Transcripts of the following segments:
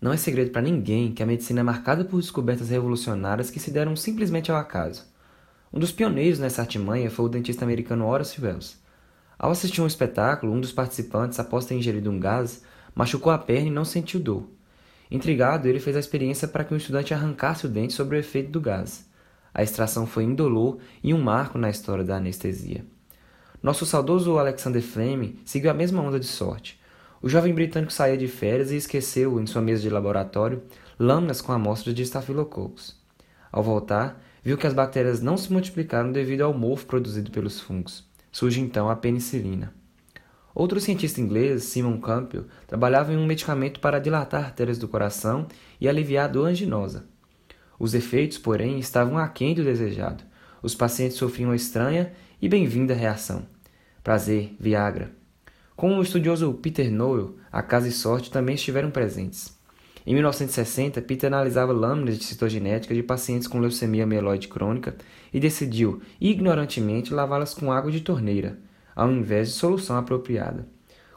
Não é segredo para ninguém que a medicina é marcada por descobertas revolucionárias que se deram simplesmente ao acaso. Um dos pioneiros nessa artimanha foi o dentista americano Horace Wells. Ao assistir um espetáculo, um dos participantes, após ter ingerido um gás, machucou a perna e não sentiu dor. Intrigado, ele fez a experiência para que o estudante arrancasse o dente sobre o efeito do gás. A extração foi indolor e um marco na história da anestesia. Nosso saudoso Alexander Fleming seguiu a mesma onda de sorte. O jovem britânico saía de férias e esqueceu, em sua mesa de laboratório, lâminas com amostras de estafilococos. Ao voltar, viu que as bactérias não se multiplicaram devido ao mofo produzido pelos fungos. Surge então a penicilina. Outro cientista inglês, Simon Campbell, trabalhava em um medicamento para dilatar artérias do coração e aliviar a dor anginosa. Os efeitos, porém, estavam aquém do desejado. Os pacientes sofriam uma estranha e bem-vinda reação. Prazer, Viagra. Com o estudioso Peter Noel, a casa e sorte também estiveram presentes. Em 1960, Peter analisava lâminas de citogenética de pacientes com leucemia mieloide crônica e decidiu, ignorantemente, lavá-las com água de torneira, ao invés de solução apropriada.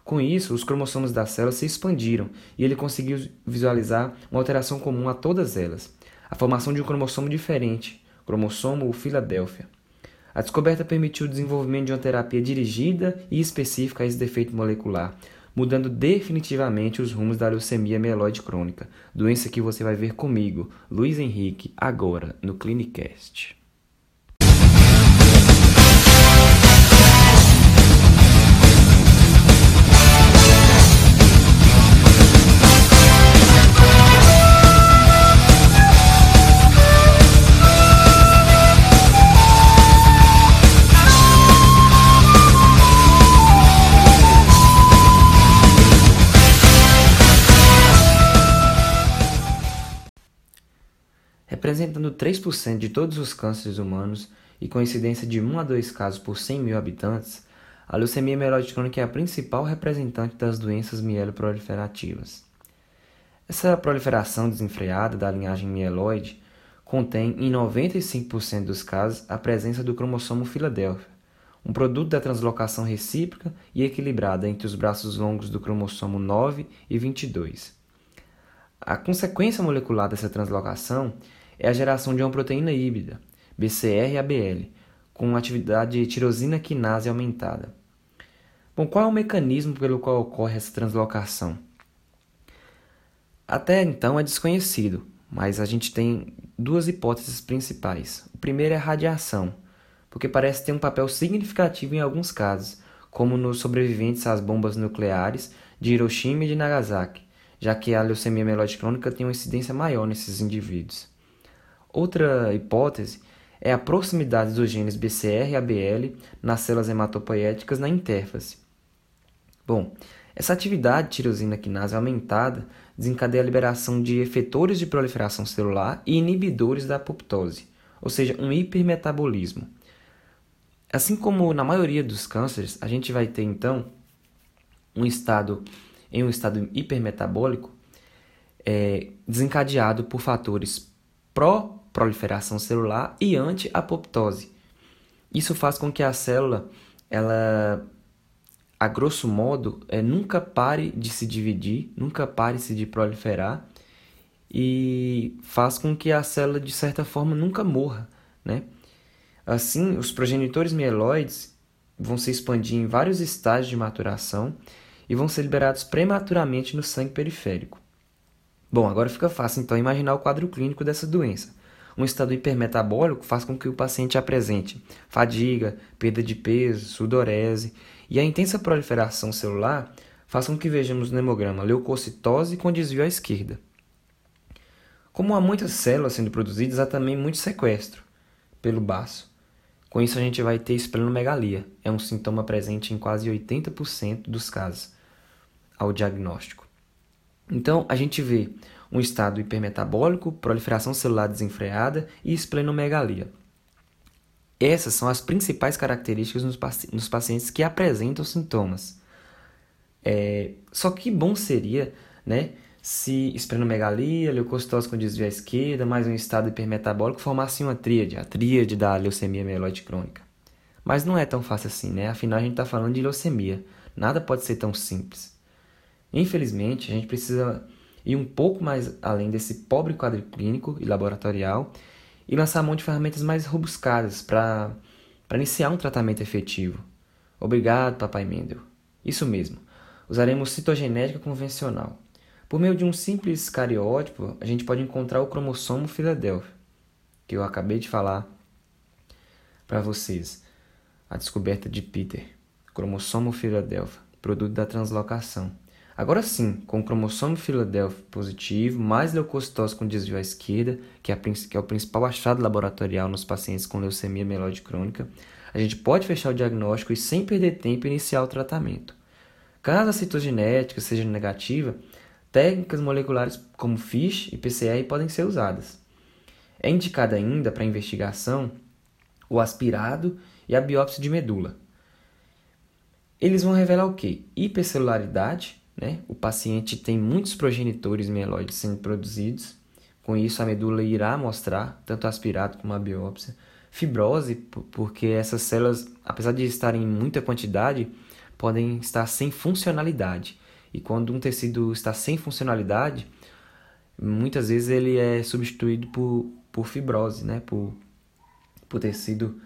Com isso, os cromossomos das células se expandiram e ele conseguiu visualizar uma alteração comum a todas elas, a formação de um cromossomo diferente, cromossomo Filadélfia. A descoberta permitiu o desenvolvimento de uma terapia dirigida e específica a esse defeito molecular, mudando definitivamente os rumos da leucemia mieloide crônica, doença que você vai ver comigo, Luiz Henrique, agora no Clinicast. Representando 3% de todos os cânceres humanos e com incidência de 1 a 2 casos por 100 mil habitantes, a leucemia mieloide crônica é a principal representante das doenças mieloproliferativas. Essa proliferação desenfreada da linhagem mieloide contém, em 95% dos casos, a presença do cromossomo Filadélfia, um produto da translocação recíproca e equilibrada entre os braços longos do cromossomo 9 e 22. A consequência molecular dessa translocação é a geração de uma proteína híbrida, BCR-ABL, com atividade tirosina quinase aumentada. Bom, qual é o mecanismo pelo qual ocorre essa translocação? Até então é desconhecido, mas a gente tem duas hipóteses principais. O primeiro é a radiação, porque parece ter um papel significativo em alguns casos, como nos sobreviventes às bombas nucleares de Hiroshima e de Nagasaki, já que a leucemia mieloide crônica tem uma incidência maior nesses indivíduos. Outra hipótese é a proximidade dos genes BCR e ABL nas células hematopoéticas na interface. Bom, essa atividade tirosina quinase aumentada desencadeia a liberação de efetores de proliferação celular e inibidores da apoptose, ou seja, um hipermetabolismo. Assim como na maioria dos cânceres, a gente vai ter então um estado em um estado hipermetabólico é, desencadeado por fatores pró proliferação celular e anti-apoptose. Isso faz com que a célula, ela, a grosso modo, é, nunca pare de se dividir, nunca pare -se de proliferar e faz com que a célula, de certa forma, nunca morra. Né? Assim, os progenitores mieloides vão se expandir em vários estágios de maturação e vão ser liberados prematuramente no sangue periférico. Bom, agora fica fácil então imaginar o quadro clínico dessa doença. Um estado hipermetabólico faz com que o paciente apresente fadiga, perda de peso, sudorese, e a intensa proliferação celular faz com que vejamos no hemograma leucocitose com desvio à esquerda. Como há muitas células sendo produzidas, há também muito sequestro pelo baço. Com isso, a gente vai ter esplenomegalia. É um sintoma presente em quase 80% dos casos ao diagnóstico. Então, a gente vê um estado hipermetabólico, proliferação celular desenfreada e esplenomegalia. Essas são as principais características nos, paci nos pacientes que apresentam sintomas. É, só que bom seria, né, se esplenomegalia, leucocitose com desvio à esquerda, mais um estado hipermetabólico formasse uma tríade, a tríade da leucemia mieloide crônica. Mas não é tão fácil assim, né? Afinal, a gente está falando de leucemia. Nada pode ser tão simples. Infelizmente, a gente precisa ir um pouco mais além desse pobre quadro clínico e laboratorial e lançar mão de ferramentas mais robuscadas para iniciar um tratamento efetivo. Obrigado, papai Mendel. Isso mesmo. Usaremos citogenética convencional. Por meio de um simples cariótipo, a gente pode encontrar o cromossomo Filadélfia, que eu acabei de falar para vocês. A descoberta de Peter, cromossomo Filadélfia, produto da translocação. Agora sim, com o cromossomo Filadélfia positivo, mais leucocitose com desvio à esquerda, que é, que é o principal achado laboratorial nos pacientes com leucemia mieloide crônica, a gente pode fechar o diagnóstico e, sem perder tempo, iniciar o tratamento. Caso a citogenética seja negativa, técnicas moleculares como FISH e PCR podem ser usadas. É indicada ainda para investigação o aspirado e a biópsia de medula. Eles vão revelar o que? Hipercelularidade, né? O paciente tem muitos progenitores mieloides sendo produzidos. Com isso, a medula irá mostrar tanto aspirado como a biópsia. Fibrose, porque essas células, apesar de estarem em muita quantidade, podem estar sem funcionalidade. E quando um tecido está sem funcionalidade, muitas vezes ele é substituído por, por fibrose, né? por, por tecido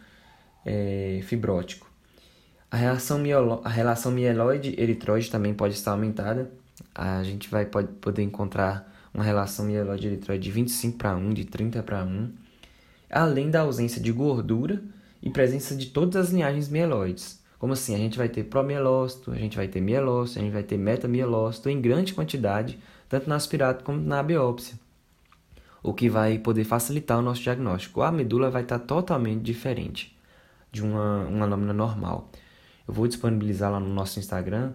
é, fibrótico. A, reação miolo, a relação mieloide-eritroide também pode estar aumentada. A gente vai pode poder encontrar uma relação mieloide-eritroide de 25 para 1, de 30 para 1, além da ausência de gordura e presença de todas as linhagens mieloides. Como assim? A gente vai ter promielócito, a gente vai ter mielócito, a gente vai ter metamielócito em grande quantidade, tanto no aspirato como na biópsia, o que vai poder facilitar o nosso diagnóstico. A medula vai estar totalmente diferente de uma, uma lâmina normal. Eu vou disponibilizar lá no nosso Instagram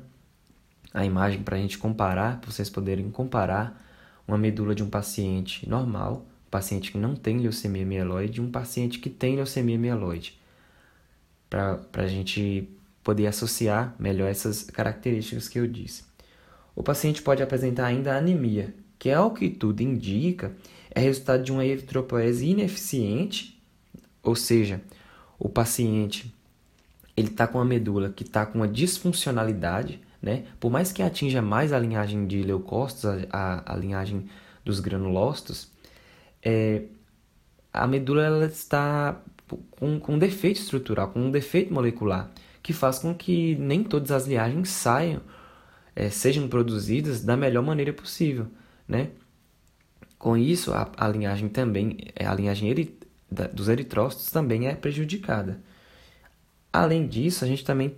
a imagem para a gente comparar, para vocês poderem comparar uma medula de um paciente normal, paciente que não tem leucemia mieloide, e um paciente que tem leucemia mieloide, para a gente poder associar melhor essas características que eu disse. O paciente pode apresentar ainda anemia, que ao que tudo indica é resultado de uma eritropoese ineficiente, ou seja, o paciente ele está com a medula que está com uma disfuncionalidade, né? Por mais que atinja mais a linhagem de leucócitos, a, a, a linhagem dos granulócitos, é, a medula ela está com, com um defeito estrutural, com um defeito molecular, que faz com que nem todas as linhagens saiam, é, sejam produzidas da melhor maneira possível, né? Com isso, a, a linhagem também, é, a linhagem eri, da, dos eritrócitos também é prejudicada. Além disso, a gente também,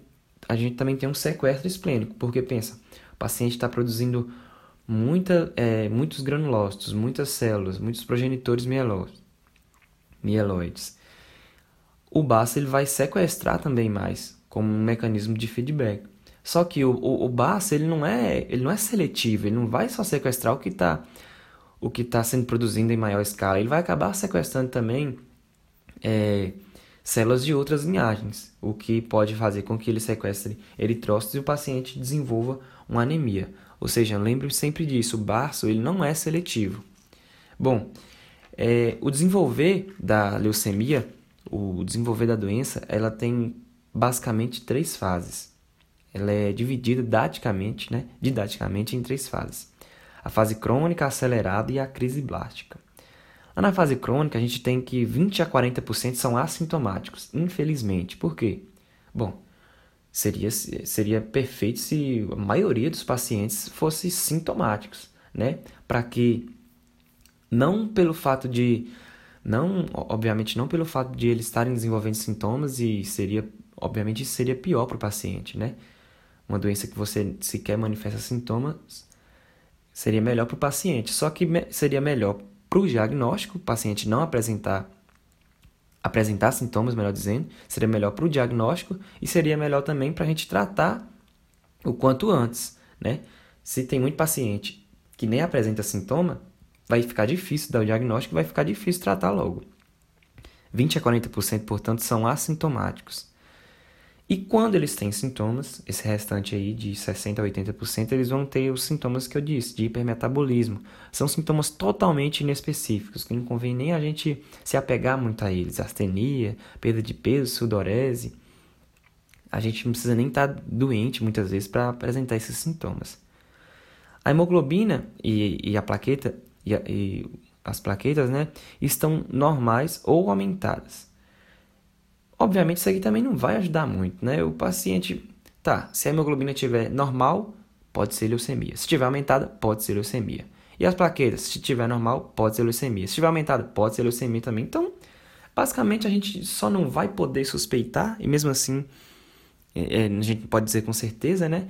a gente também tem um sequestro esplênico, porque pensa, o paciente está produzindo muita, é, muitos granulócitos, muitas células, muitos progenitores mieloides. O baço ele vai sequestrar também mais, como um mecanismo de feedback. Só que o, o, o baço ele não, é, ele não é seletivo, ele não vai só sequestrar o que está o que está sendo produzido em maior escala, ele vai acabar sequestrando também é, células de outras linhagens, o que pode fazer com que ele sequestre eritrócitos e o paciente desenvolva uma anemia. Ou seja, lembre sempre disso, o barço ele não é seletivo. Bom, é, o desenvolver da leucemia, o desenvolver da doença, ela tem basicamente três fases. Ela é dividida didaticamente, né, didaticamente em três fases. A fase crônica, acelerada e a crise blástica. Na fase crônica, a gente tem que 20 a 40% são assintomáticos, infelizmente. Por quê? Bom, seria, seria perfeito se a maioria dos pacientes fosse sintomáticos, né? Para que não pelo fato de não, obviamente não pelo fato de eles estarem desenvolvendo sintomas e seria, obviamente seria pior para o paciente, né? Uma doença que você sequer manifesta sintomas seria melhor para o paciente, só que seria melhor para o diagnóstico, o paciente não apresentar apresentar sintomas, melhor dizendo, seria melhor para o diagnóstico e seria melhor também para a gente tratar o quanto antes, né? Se tem muito paciente que nem apresenta sintoma, vai ficar difícil dar o diagnóstico, vai ficar difícil tratar logo. 20 a 40%, portanto, são assintomáticos. E quando eles têm sintomas, esse restante aí de 60% a 80%, eles vão ter os sintomas que eu disse, de hipermetabolismo. São sintomas totalmente inespecíficos, que não convém nem a gente se apegar muito a eles. Astenia, perda de peso, sudorese. A gente não precisa nem estar tá doente muitas vezes para apresentar esses sintomas. A hemoglobina e, e a plaqueta e, e as plaquetas, né, estão normais ou aumentadas. Obviamente isso aqui também não vai ajudar muito, né? O paciente, tá, se a hemoglobina estiver normal, pode ser leucemia. Se estiver aumentada, pode ser leucemia. E as plaquetas, se estiver normal, pode ser leucemia. Se estiver aumentada, pode ser leucemia também. Então, basicamente a gente só não vai poder suspeitar, e mesmo assim, é, é a gente pode dizer com certeza, né?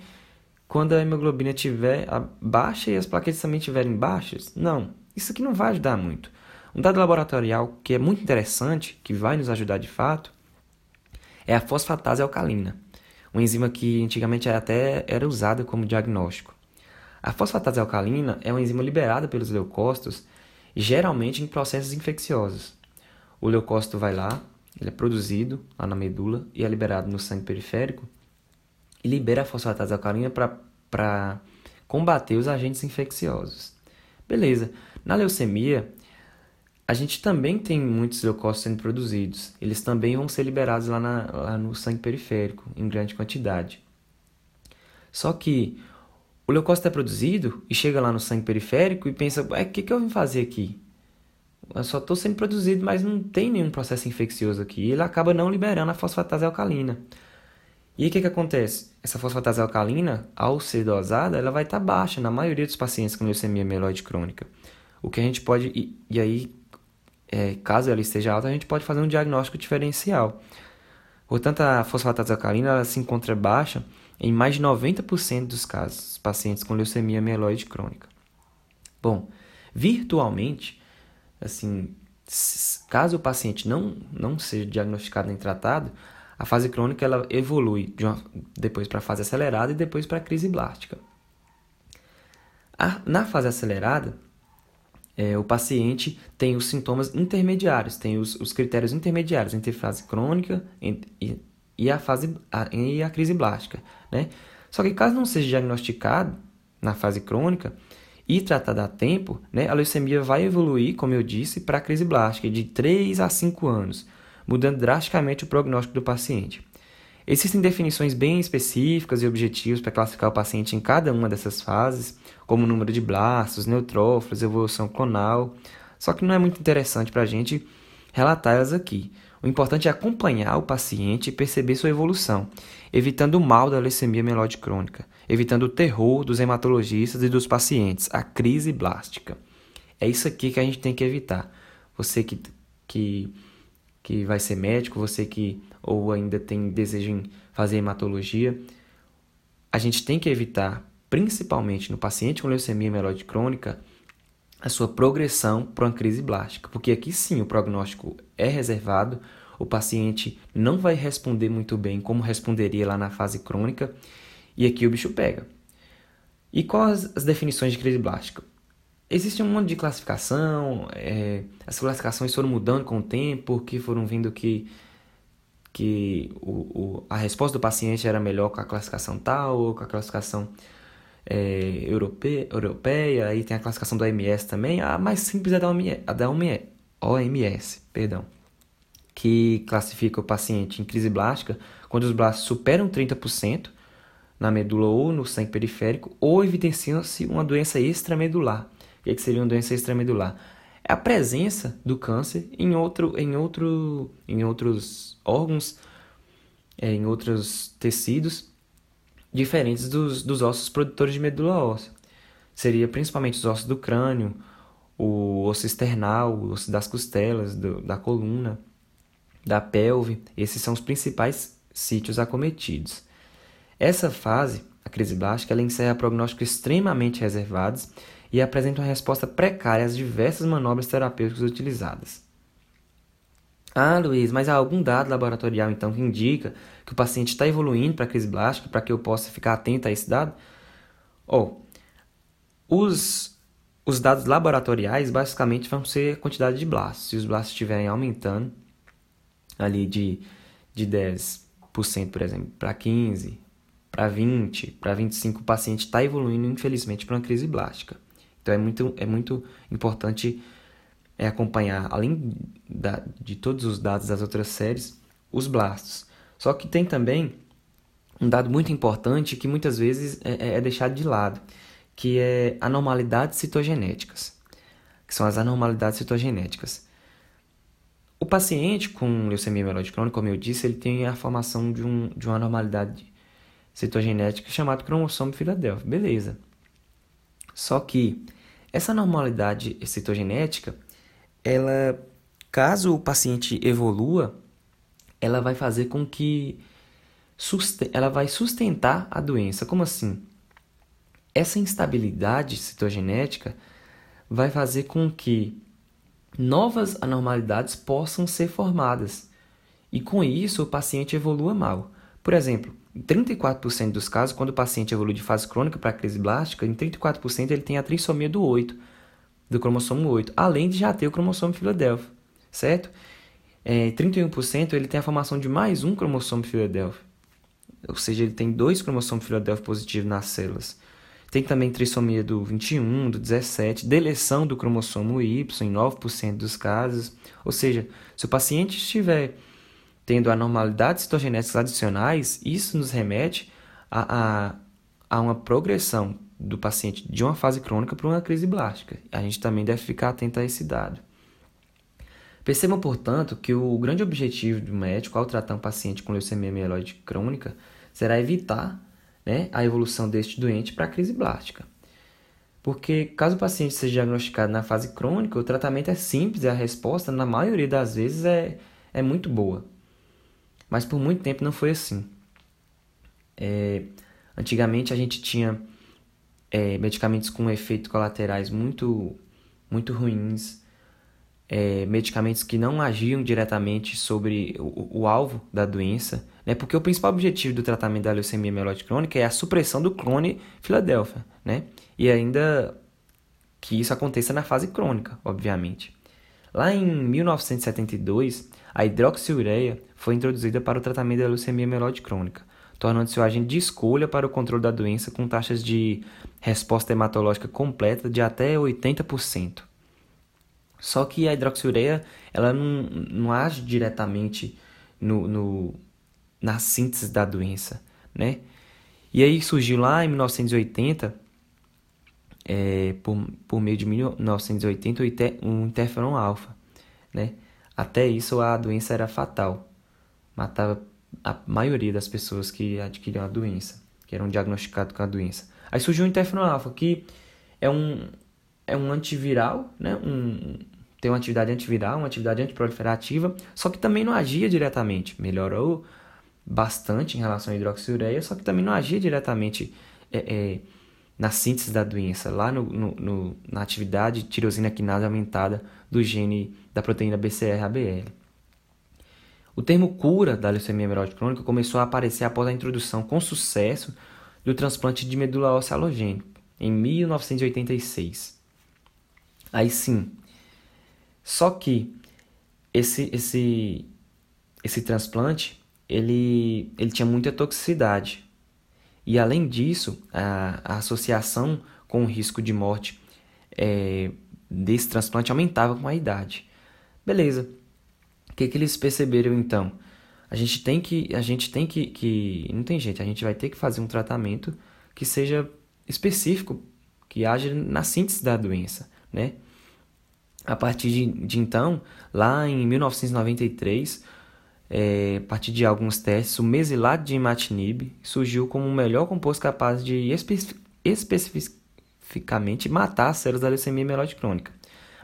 Quando a hemoglobina estiver baixa e as plaquetas também estiverem baixas, não, isso aqui não vai ajudar muito. Um dado laboratorial que é muito interessante, que vai nos ajudar de fato, é a fosfatase alcalina, uma enzima que antigamente até era usada como diagnóstico. A fosfatase alcalina é uma enzima liberada pelos leucócitos, geralmente em processos infecciosos. O leucócito vai lá, ele é produzido lá na medula e é liberado no sangue periférico e libera a fosfatase alcalina para combater os agentes infecciosos. Beleza. Na leucemia, a gente também tem muitos leucócitos sendo produzidos. Eles também vão ser liberados lá, na, lá no sangue periférico, em grande quantidade. Só que o leucócito é produzido e chega lá no sangue periférico e pensa: o que, que eu vim fazer aqui? Eu só estou sendo produzido, mas não tem nenhum processo infeccioso aqui. E ele acaba não liberando a fosfatase alcalina. E o que, que acontece? Essa fosfatase alcalina, ao ser dosada, ela vai estar tá baixa na maioria dos pacientes com leucemia mieloide crônica. O que a gente pode. E, e aí, é, caso ela esteja alta, a gente pode fazer um diagnóstico diferencial. Portanto, a fosfatase alcalina ela se encontra baixa em mais de 90% dos casos, pacientes com leucemia mieloide crônica. Bom, virtualmente, assim, caso o paciente não, não seja diagnosticado nem tratado, a fase crônica ela evolui uma, depois para a fase acelerada e depois para a crise blástica. A, na fase acelerada, é, o paciente tem os sintomas intermediários, tem os, os critérios intermediários entre fase crônica e, e, a, fase, a, e a crise blástica. Né? Só que caso não seja diagnosticado na fase crônica e tratado a tempo, né, a leucemia vai evoluir, como eu disse, para a crise blástica de 3 a 5 anos, mudando drasticamente o prognóstico do paciente. Existem definições bem específicas e objetivos para classificar o paciente em cada uma dessas fases, como o número de blastos, neutrófilos, evolução clonal, só que não é muito interessante para a gente relatar elas aqui. O importante é acompanhar o paciente e perceber sua evolução, evitando o mal da leucemia mieloide crônica, evitando o terror dos hematologistas e dos pacientes, a crise blástica. É isso aqui que a gente tem que evitar. Você que, que, que vai ser médico, você que ou ainda tem desejo em fazer hematologia, a gente tem que evitar, principalmente no paciente com leucemia mieloide crônica, a sua progressão para uma crise blástica, porque aqui sim o prognóstico é reservado, o paciente não vai responder muito bem como responderia lá na fase crônica, e aqui o bicho pega. E quais as definições de crise blástica? Existe um monte de classificação, é, as classificações foram mudando com o tempo, porque foram vendo que que o, o, a resposta do paciente era melhor com a classificação tal ou com a classificação é, europeia, europeia, aí tem a classificação da OMS também, a mais simples é da OMS, a da OMS perdão, que classifica o paciente em crise blástica quando os blastos superam 30% na medula ou no sangue periférico ou evidenciam-se uma doença extramedular. O que seria uma doença extramedular? É a presença do câncer em, outro, em, outro, em outros órgãos, é, em outros tecidos diferentes dos, dos ossos produtores de medula óssea. Seria principalmente os ossos do crânio, o osso external, o osso das costelas, do, da coluna, da pelve. Esses são os principais sítios acometidos. Essa fase, a crise blástica, ela encerra prognósticos extremamente reservados e apresenta uma resposta precária às diversas manobras terapêuticas utilizadas. Ah, Luiz, mas há algum dado laboratorial então que indica que o paciente está evoluindo para a crise blástica para que eu possa ficar atento a esse dado? Oh, os, os dados laboratoriais basicamente vão ser a quantidade de blastos. Se os blastos estiverem aumentando ali de, de 10%, por exemplo, para 15%, para 20%, para 25%, o paciente está evoluindo, infelizmente, para uma crise blástica. Então é muito, é muito importante é, acompanhar, além da, de todos os dados das outras séries, os blastos. Só que tem também um dado muito importante que muitas vezes é, é, é deixado de lado, que é anormalidades citogenéticas, que são as anormalidades citogenéticas. O paciente com leucemia mieloide crônica, como eu disse, ele tem a formação de, um, de uma anormalidade citogenética chamada cromossomo Filadélfia. Beleza. Só que essa anormalidade citogenética, ela, caso o paciente evolua, ela vai fazer com que ela vai sustentar a doença. Como assim? Essa instabilidade citogenética vai fazer com que novas anormalidades possam ser formadas e com isso o paciente evolua mal. Por exemplo, em 34% dos casos, quando o paciente evolui de fase crônica para crise blástica, em 34% ele tem a trissomia do 8, do cromossomo 8, além de já ter o cromossomo Filadélfia, certo? É, 31% ele tem a formação de mais um cromossomo Filadélfia, ou seja, ele tem dois cromossomos Filadélfia positivos nas células. Tem também trissomia do 21, do 17, deleção do cromossomo Y em 9% dos casos. Ou seja, se o paciente estiver tendo anormalidades citogenéticas adicionais, isso nos remete a, a, a uma progressão do paciente de uma fase crônica para uma crise blástica. A gente também deve ficar atento a esse dado. Percebam, portanto, que o grande objetivo do médico ao tratar um paciente com leucemia mieloide crônica será evitar né, a evolução deste doente para a crise blástica. Porque caso o paciente seja diagnosticado na fase crônica, o tratamento é simples e a resposta, na maioria das vezes, é, é muito boa. Mas por muito tempo não foi assim. É, antigamente a gente tinha é, medicamentos com efeitos colaterais muito, muito ruins, é, medicamentos que não agiam diretamente sobre o, o alvo da doença, né? Porque o principal objetivo do tratamento da leucemia mieloide crônica é a supressão do clone Filadélfia, né? E ainda que isso aconteça na fase crônica, obviamente. Lá em 1972, a hidroxiureia foi introduzida para o tratamento da leucemia mieloide crônica, tornando-se o agente de escolha para o controle da doença com taxas de resposta hematológica completa de até 80%. Só que a hidroxiureia ela não, não age diretamente no, no, na síntese da doença, né? E aí surgiu lá em 1980, é, por, por meio de 1980, o um interferon alfa, né? Até isso a doença era fatal, matava a maioria das pessoas que adquiriam a doença, que eram diagnosticadas com a doença. Aí surgiu o interferon alfa, que é um, é um antiviral, né? Um, tem uma atividade antiviral, uma atividade antiproliferativa, só que também não agia diretamente. Melhorou bastante em relação à hidroxiureia, só que também não agia diretamente é, é, na síntese da doença, lá no, no, no, na atividade tirosina quinase aumentada do gene da proteína BCR-ABL. O termo cura da leucemia mieloide crônica começou a aparecer após a introdução com sucesso do transplante de medula óssea halogênico em 1986. Aí sim. Só que esse esse esse transplante ele, ele tinha muita toxicidade. E além disso, a, a associação com o risco de morte é, desse transplante aumentava com a idade. Beleza. O que, que eles perceberam então? A gente tem que. A gente tem que, que. Não tem jeito, a gente vai ter que fazer um tratamento que seja específico, que haja na síntese da doença, né? A partir de, de então, lá em 1993, é, a partir de alguns testes, o mesilato de imatinib surgiu como o melhor composto capaz de especificamente matar as células da leucemia mieloide crônica.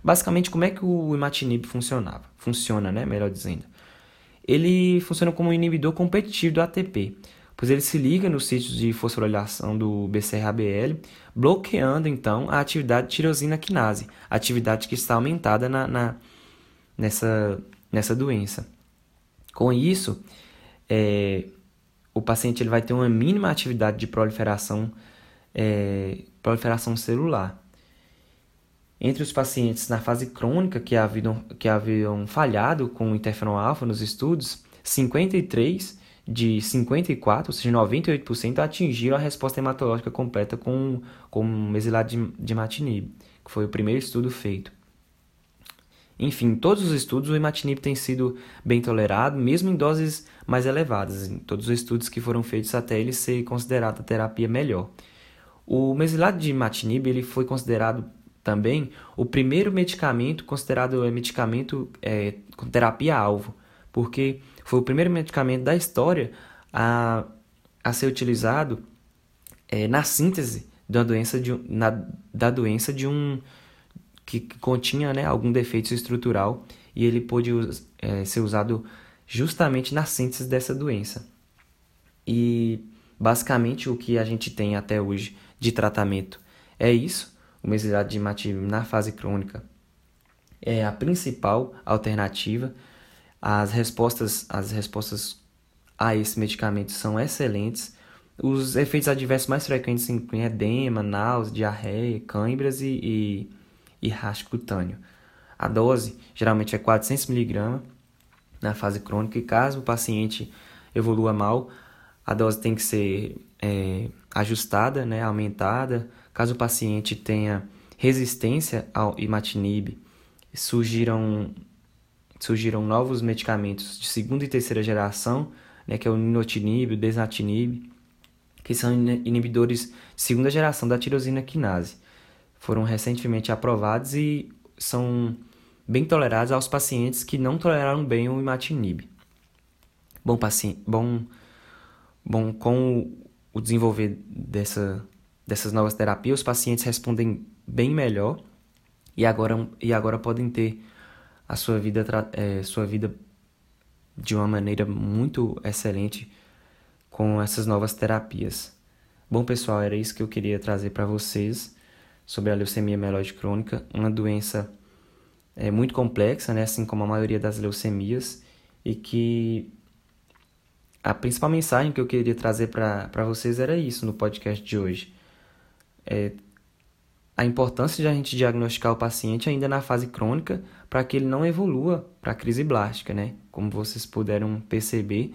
Basicamente, como é que o imatinib funcionava? Funciona, né? Melhor dizendo. Ele funciona como um inibidor competitivo do ATP, pois ele se liga nos sítios de fosforilação do BCR-ABL, bloqueando então a atividade de tirosina quinase, atividade que está aumentada na, na nessa, nessa doença. Com isso, é, o paciente ele vai ter uma mínima atividade de proliferação, é, proliferação celular. Entre os pacientes na fase crônica que haviam, que haviam falhado com interferon alfa nos estudos, 53 de 54, ou seja, 98%, atingiram a resposta hematológica completa com, com mesilato de Matinib, que foi o primeiro estudo feito. Enfim, em todos os estudos o imatinib tem sido bem tolerado, mesmo em doses mais elevadas, em todos os estudos que foram feitos até ele ser considerado a terapia melhor. O mesilado de imatinib ele foi considerado também o primeiro medicamento considerado medicamento é, com terapia-alvo, porque foi o primeiro medicamento da história a, a ser utilizado é, na síntese da doença de, na, da doença de um que, continha né, algum defeito estrutural e ele pôde é, ser usado justamente na síntese dessa doença. E basicamente o que a gente tem até hoje de tratamento é isso, o mesiladimativ na fase crônica é a principal alternativa. As respostas, as respostas a esse medicamento são excelentes. Os efeitos adversos mais frequentes incluem edema, náusea, diarreia, câimbras e, e, e raste cutâneo. A dose geralmente é 400mg na fase crônica e caso o paciente evolua mal, a dose tem que ser é, ajustada, né, aumentada. Caso o paciente tenha resistência ao imatinib, surgiram, surgiram novos medicamentos de segunda e terceira geração, né, que é o ninotinib, o desnatinib, que são inibidores de segunda geração da tirosina quinase. Foram recentemente aprovados e são bem tolerados aos pacientes que não toleraram bem o imatinib. Bom, bom, bom com o desenvolver dessa, dessas novas terapias, os pacientes respondem bem melhor e agora, e agora podem ter a sua vida, é, sua vida de uma maneira muito excelente com essas novas terapias. Bom, pessoal, era isso que eu queria trazer para vocês sobre a leucemia mieloide crônica, uma doença é, muito complexa, né, assim como a maioria das leucemias, e que a principal mensagem que eu queria trazer para vocês era isso no podcast de hoje. É a importância de a gente diagnosticar o paciente ainda na fase crônica para que ele não evolua para a crise blástica, né? Como vocês puderam perceber,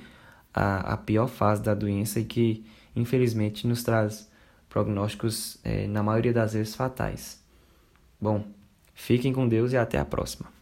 a, a pior fase da doença e que, infelizmente, nos traz prognósticos, é, na maioria das vezes, fatais. Bom, fiquem com Deus e até a próxima.